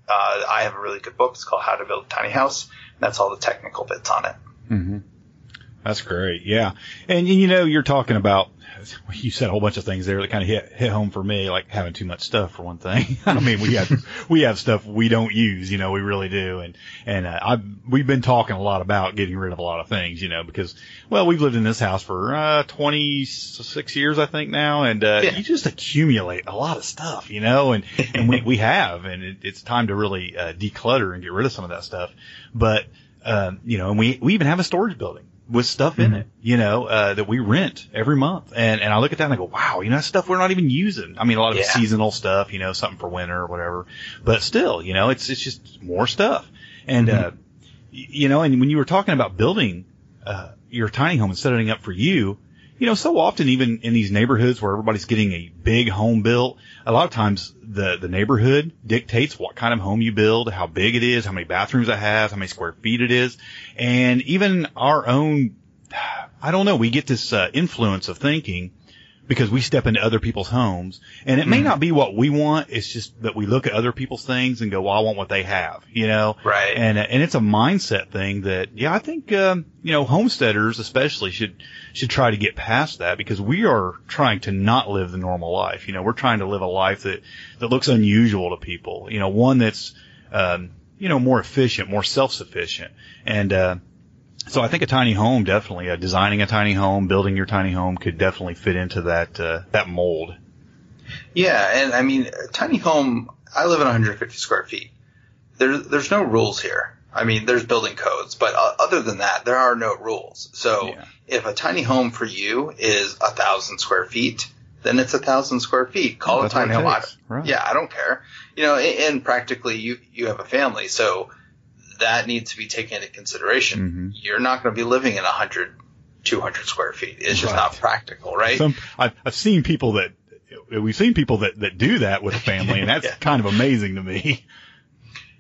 uh, I have a really good book. It's called How to Build a Tiny House. And that's all the technical bits on it. That's great. Yeah. And, and, you know, you're talking about, *laughs* you said a whole bunch of things there that kind of hit, hit home for me, like having too much stuff for one thing. *laughs* I mean, we have, we have stuff we don't use, you know, we really do. And, and, uh, I, we've been talking a lot about getting rid of a lot of things, you know, because, well, we've lived in this house for, uh, 26 years, I think now. And, uh, Yeah. you just accumulate a lot of stuff, you know, and, *laughs* and we, we have, and it, it's time to really, uh, declutter and get rid of some of that stuff. But, um, you know, and we, we even have a storage building with stuff in it, you know, uh, that we rent every month. And, and I look at that and I go, wow, you know, that's stuff we're not even using. I mean, a lot of Yeah. seasonal stuff, you know, something for winter or whatever, but still, you know, it's, it's just more stuff. And, uh, you know, and when you were talking about building, uh, your tiny home and setting it up for you, you know, so often even in these neighborhoods where everybody's getting a big home built, a lot of times the, the neighborhood dictates what kind of home you build, how big it is, how many bathrooms it has, how many square feet it is. And even our own, *sighs* I don't know, we get this uh, influence of thinking because we step into other people's homes and it may not be what we want. It's just that we look at other people's things and go, well, I want what they have, you know? Right. And, uh, and it's a mindset thing that, yeah, I think, um, you know, homesteaders especially should, should try to get past that because we are trying to not live the normal life. You know, we're trying to live a life that, that looks unusual to people, you know, one that's, um, you know, more efficient, more self-sufficient. And, uh, so I think a tiny home definitely, uh, designing a tiny home, building your tiny home could definitely fit into that, uh, that mold. Yeah, and I mean, a tiny home. I live in 150 square feet. There's there's no rules here. I mean, there's building codes, but uh, other than that, there are no rules. So Yeah. if a tiny home for you is a thousand square feet, then it's a thousand square feet. Call Yeah, it tiny home. I takes. don't- Right. Yeah, I don't care. You know, and, and practically you you have a family, so that needs to be taken into consideration. Mhm. You're not going to be living in 100, 200 square feet. It's just Right. not practical, right? Some, I've, I've seen people that, we've seen people that, that do that with a family and *laughs* that's Yeah. kind of amazing to me.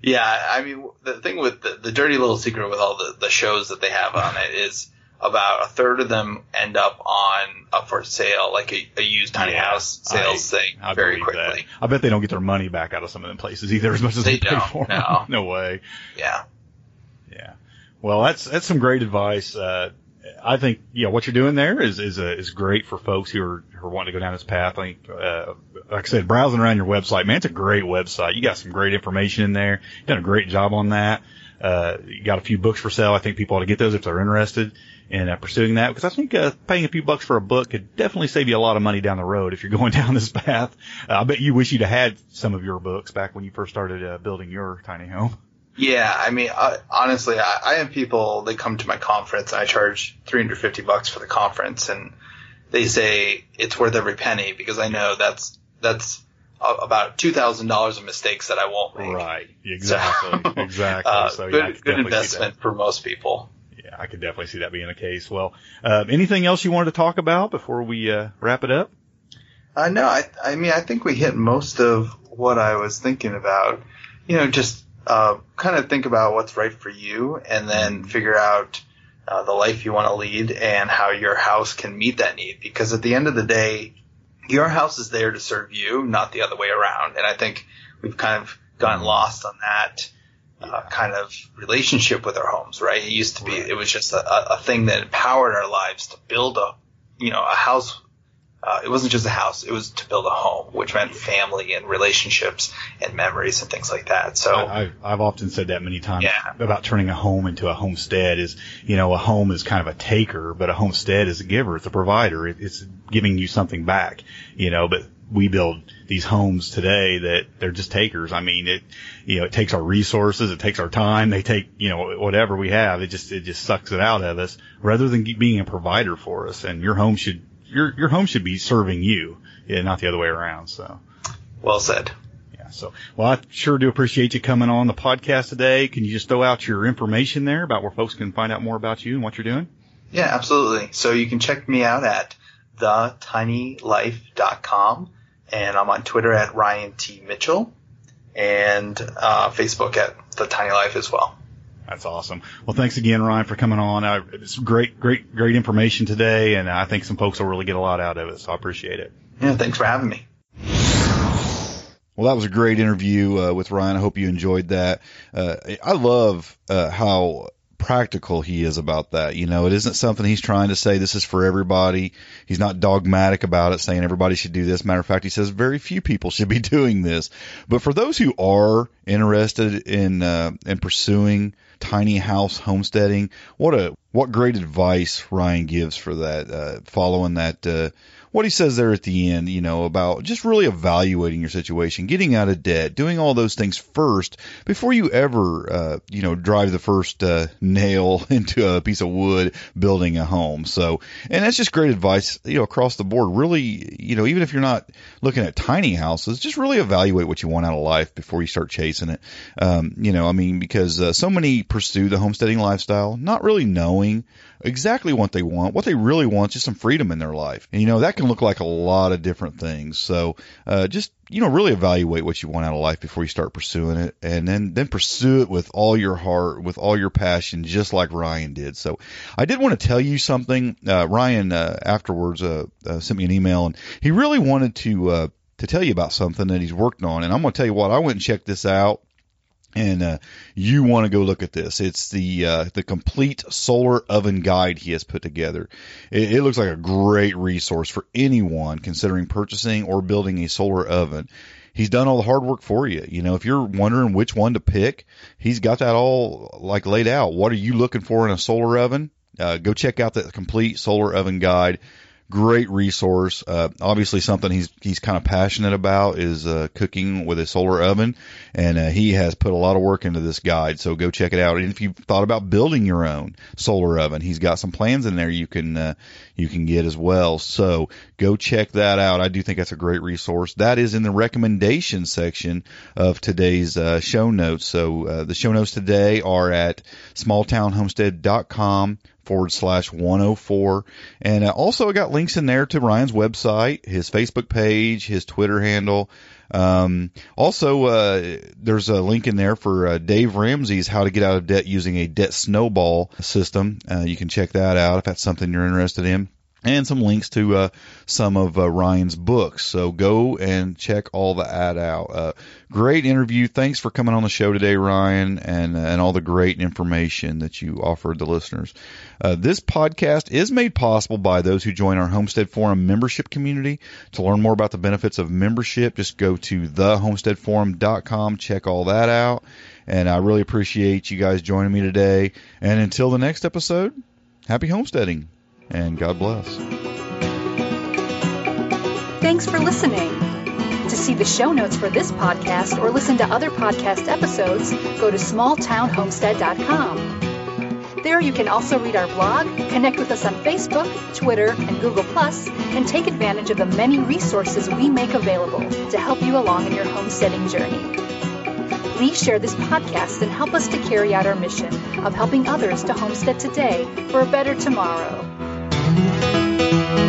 Yeah, I mean, the thing with the, the dirty little secret with all the, the shows that they have on it is about a third of them end up on up for sale, like a, a used tiny Yeah, house sales I- thing I very quickly. That. I bet they don't get their money back out of some of them places either as much as they, They pay don't, no. *laughs* no way. Yeah. Yeah. Well, that's that's some great advice. Uh, I think you know what you're doing there is is uh, is great for folks who are who are wanting to go down this path. I think, uh, like I said, browsing around your website, man, it's a great website. You got some great information in there. You've done a great job on that. Uh, you got a few books for sale. I think people ought to get those if they're interested in uh, pursuing that because I think uh, paying a few bucks for a book could definitely save you a lot of money down the road if you're *laughs* going down this path. Uh, I bet you wish you'd have had some of your books back when you first started uh, building your tiny home. Yeah, I mean, I, honestly, I, I have people, they come to my conference and I charge 350 bucks for the conference and they say it's worth every penny because I know that's, that's about $2,000 of mistakes that I won't make. Right. Exactly. *laughs* exactly. Uh, so good, yeah, good investment for most people. Yeah, I could definitely see that being the case. Well, uh, anything else you wanted to talk about before we uh, wrap it up? Uh, no, I, I mean, I think we hit most of what I was thinking about. You know, just uh, kind of think about what's right for you, and then figure out uh, the life you want to lead and how your house can meet that need. Because at the end of the day, your house is there to serve you, not the other way around. And I think we've kind of gotten lost on that. Uh, kind of relationship with our homes, right? It used to be, it was just a, a- thing that empowered our lives to build a, you know, a house uh, it wasn't just a house; it was to build a home, which meant family and relationships and memories and things like that. So, I, I've, I've often said that many times Yeah. about turning a home into a homestead is, you know, a home is kind of a taker, but a homestead is a giver. It's a provider. It, it's giving you something back, you know, but we build these homes today that they're just takers. I mean, it, you know, it takes our resources, it takes our time, they take, you know, whatever we have, it just, it just sucks it out of us rather than being a provider for us. And your home should, your, your home should be serving you, yeah, not the other way around. So. well said. Yeah. So, well, I sure do appreciate you coming on the podcast today. Can you just throw out your information there about where folks can find out more about you and what you're doing? Yeah, absolutely. So you can check me out at thetinylife.com, and I'm on Twitter at Ryan T Mitchell, and uh, Facebook at The Tiny Life as well. That's awesome. Well, thanks again, Ryan, for coming on. I, it's great, great, great information today, and I think some folks will really get a lot out of it. So I appreciate it. Yeah, thanks for having me. Well, that was a great interview uh, with Ryan. I hope you enjoyed that. Uh, I love uh, how practical he is about that. You know, it isn't something he's trying to say this is for everybody. He's not dogmatic about it, saying everybody should do this. Matter of fact, he says very few people *laughs* should be doing this. But for those who are interested in uh, in pursuing tiny house homesteading, what a what great advice Ryan gives for that. Uh, following that, uh, what he says there at the end, you know, about just really evaluating your situation, getting out of debt, doing all those things first before you ever, uh, you know, drive the first uh, nail *laughs* into a piece of wood building a home. So, and that's just great advice, you know, across the board. Really, you know, even if you're not looking at tiny houses, just really evaluate what you want out of life before you start chasing it. Um, you know, I mean, because uh, so many pursue the homesteading lifestyle, not really knowing exactly what they want. What they really want is just some freedom in their life. And, you know, that can look like a lot of different things. So, uh, just, you know, really evaluate what you want out of life before you start pursuing it and then, then pursue it with all your heart, with all your passion, just like Ryan did. So I did want to tell you something. Uh, Ryan, uh, afterwards, uh, uh, sent me an email and he really wanted to, uh, to tell you about something that he's worked on. And I'm going to tell you what, I went and checked this out and uh, you want to go look at this. It's the uh, the complete solar oven guide he has put together. It, it, looks like a great resource for anyone considering purchasing or building a solar oven. He's done all the hard work for you. You know, if you're wondering which one to pick, he's got that all like laid out. What are you looking for in a solar oven? Uh, go check out the complete solar oven guide great resource. Uh, obviously, something he's he's kind of passionate about is uh, cooking with a solar oven, and uh, he has put a lot of work into this guide. So go check it out. And if you've thought about building your own solar oven, he's got some plans in there you can uh, you can get as well. So go check that out. I do think that's a great resource. That is in the recommendation section of today's uh, show notes. So uh, the show notes today are at smalltownhomestead.com forward slash 104. And uh, also I got links in there to Ryan's website, his Facebook page, his Twitter handle. Um, also, uh, there's a link in there for uh, Dave Ramsey's How to Get Out of Debt Using a Debt Snowball System. Uh, you can check that out if that's something you're interested in and some links to uh, some of uh, Ryan's books. So go and check all the ad out. Uh, great interview. Thanks for coming on the show today, Ryan, and and all the great information that you offered the listeners. Uh, this podcast is made possible by those who join our Homestead Forum membership community. To learn more about the benefits of membership, just go to thehomesteadforum.com. Check all that out. And I really appreciate you guys joining me today. And until the next episode, happy homesteading and God bless. Thanks for listening. To see the show notes for this podcast or listen to other podcast episodes, go to smalltownhomestead.com. There you can also read our blog, connect with us on Facebook, Twitter, and Google+, and take advantage of the many resources we make available to help you along in your homesteading journey. Please share this podcast and help us to carry out our mission of helping others to homestead today for a better tomorrow. Thank you.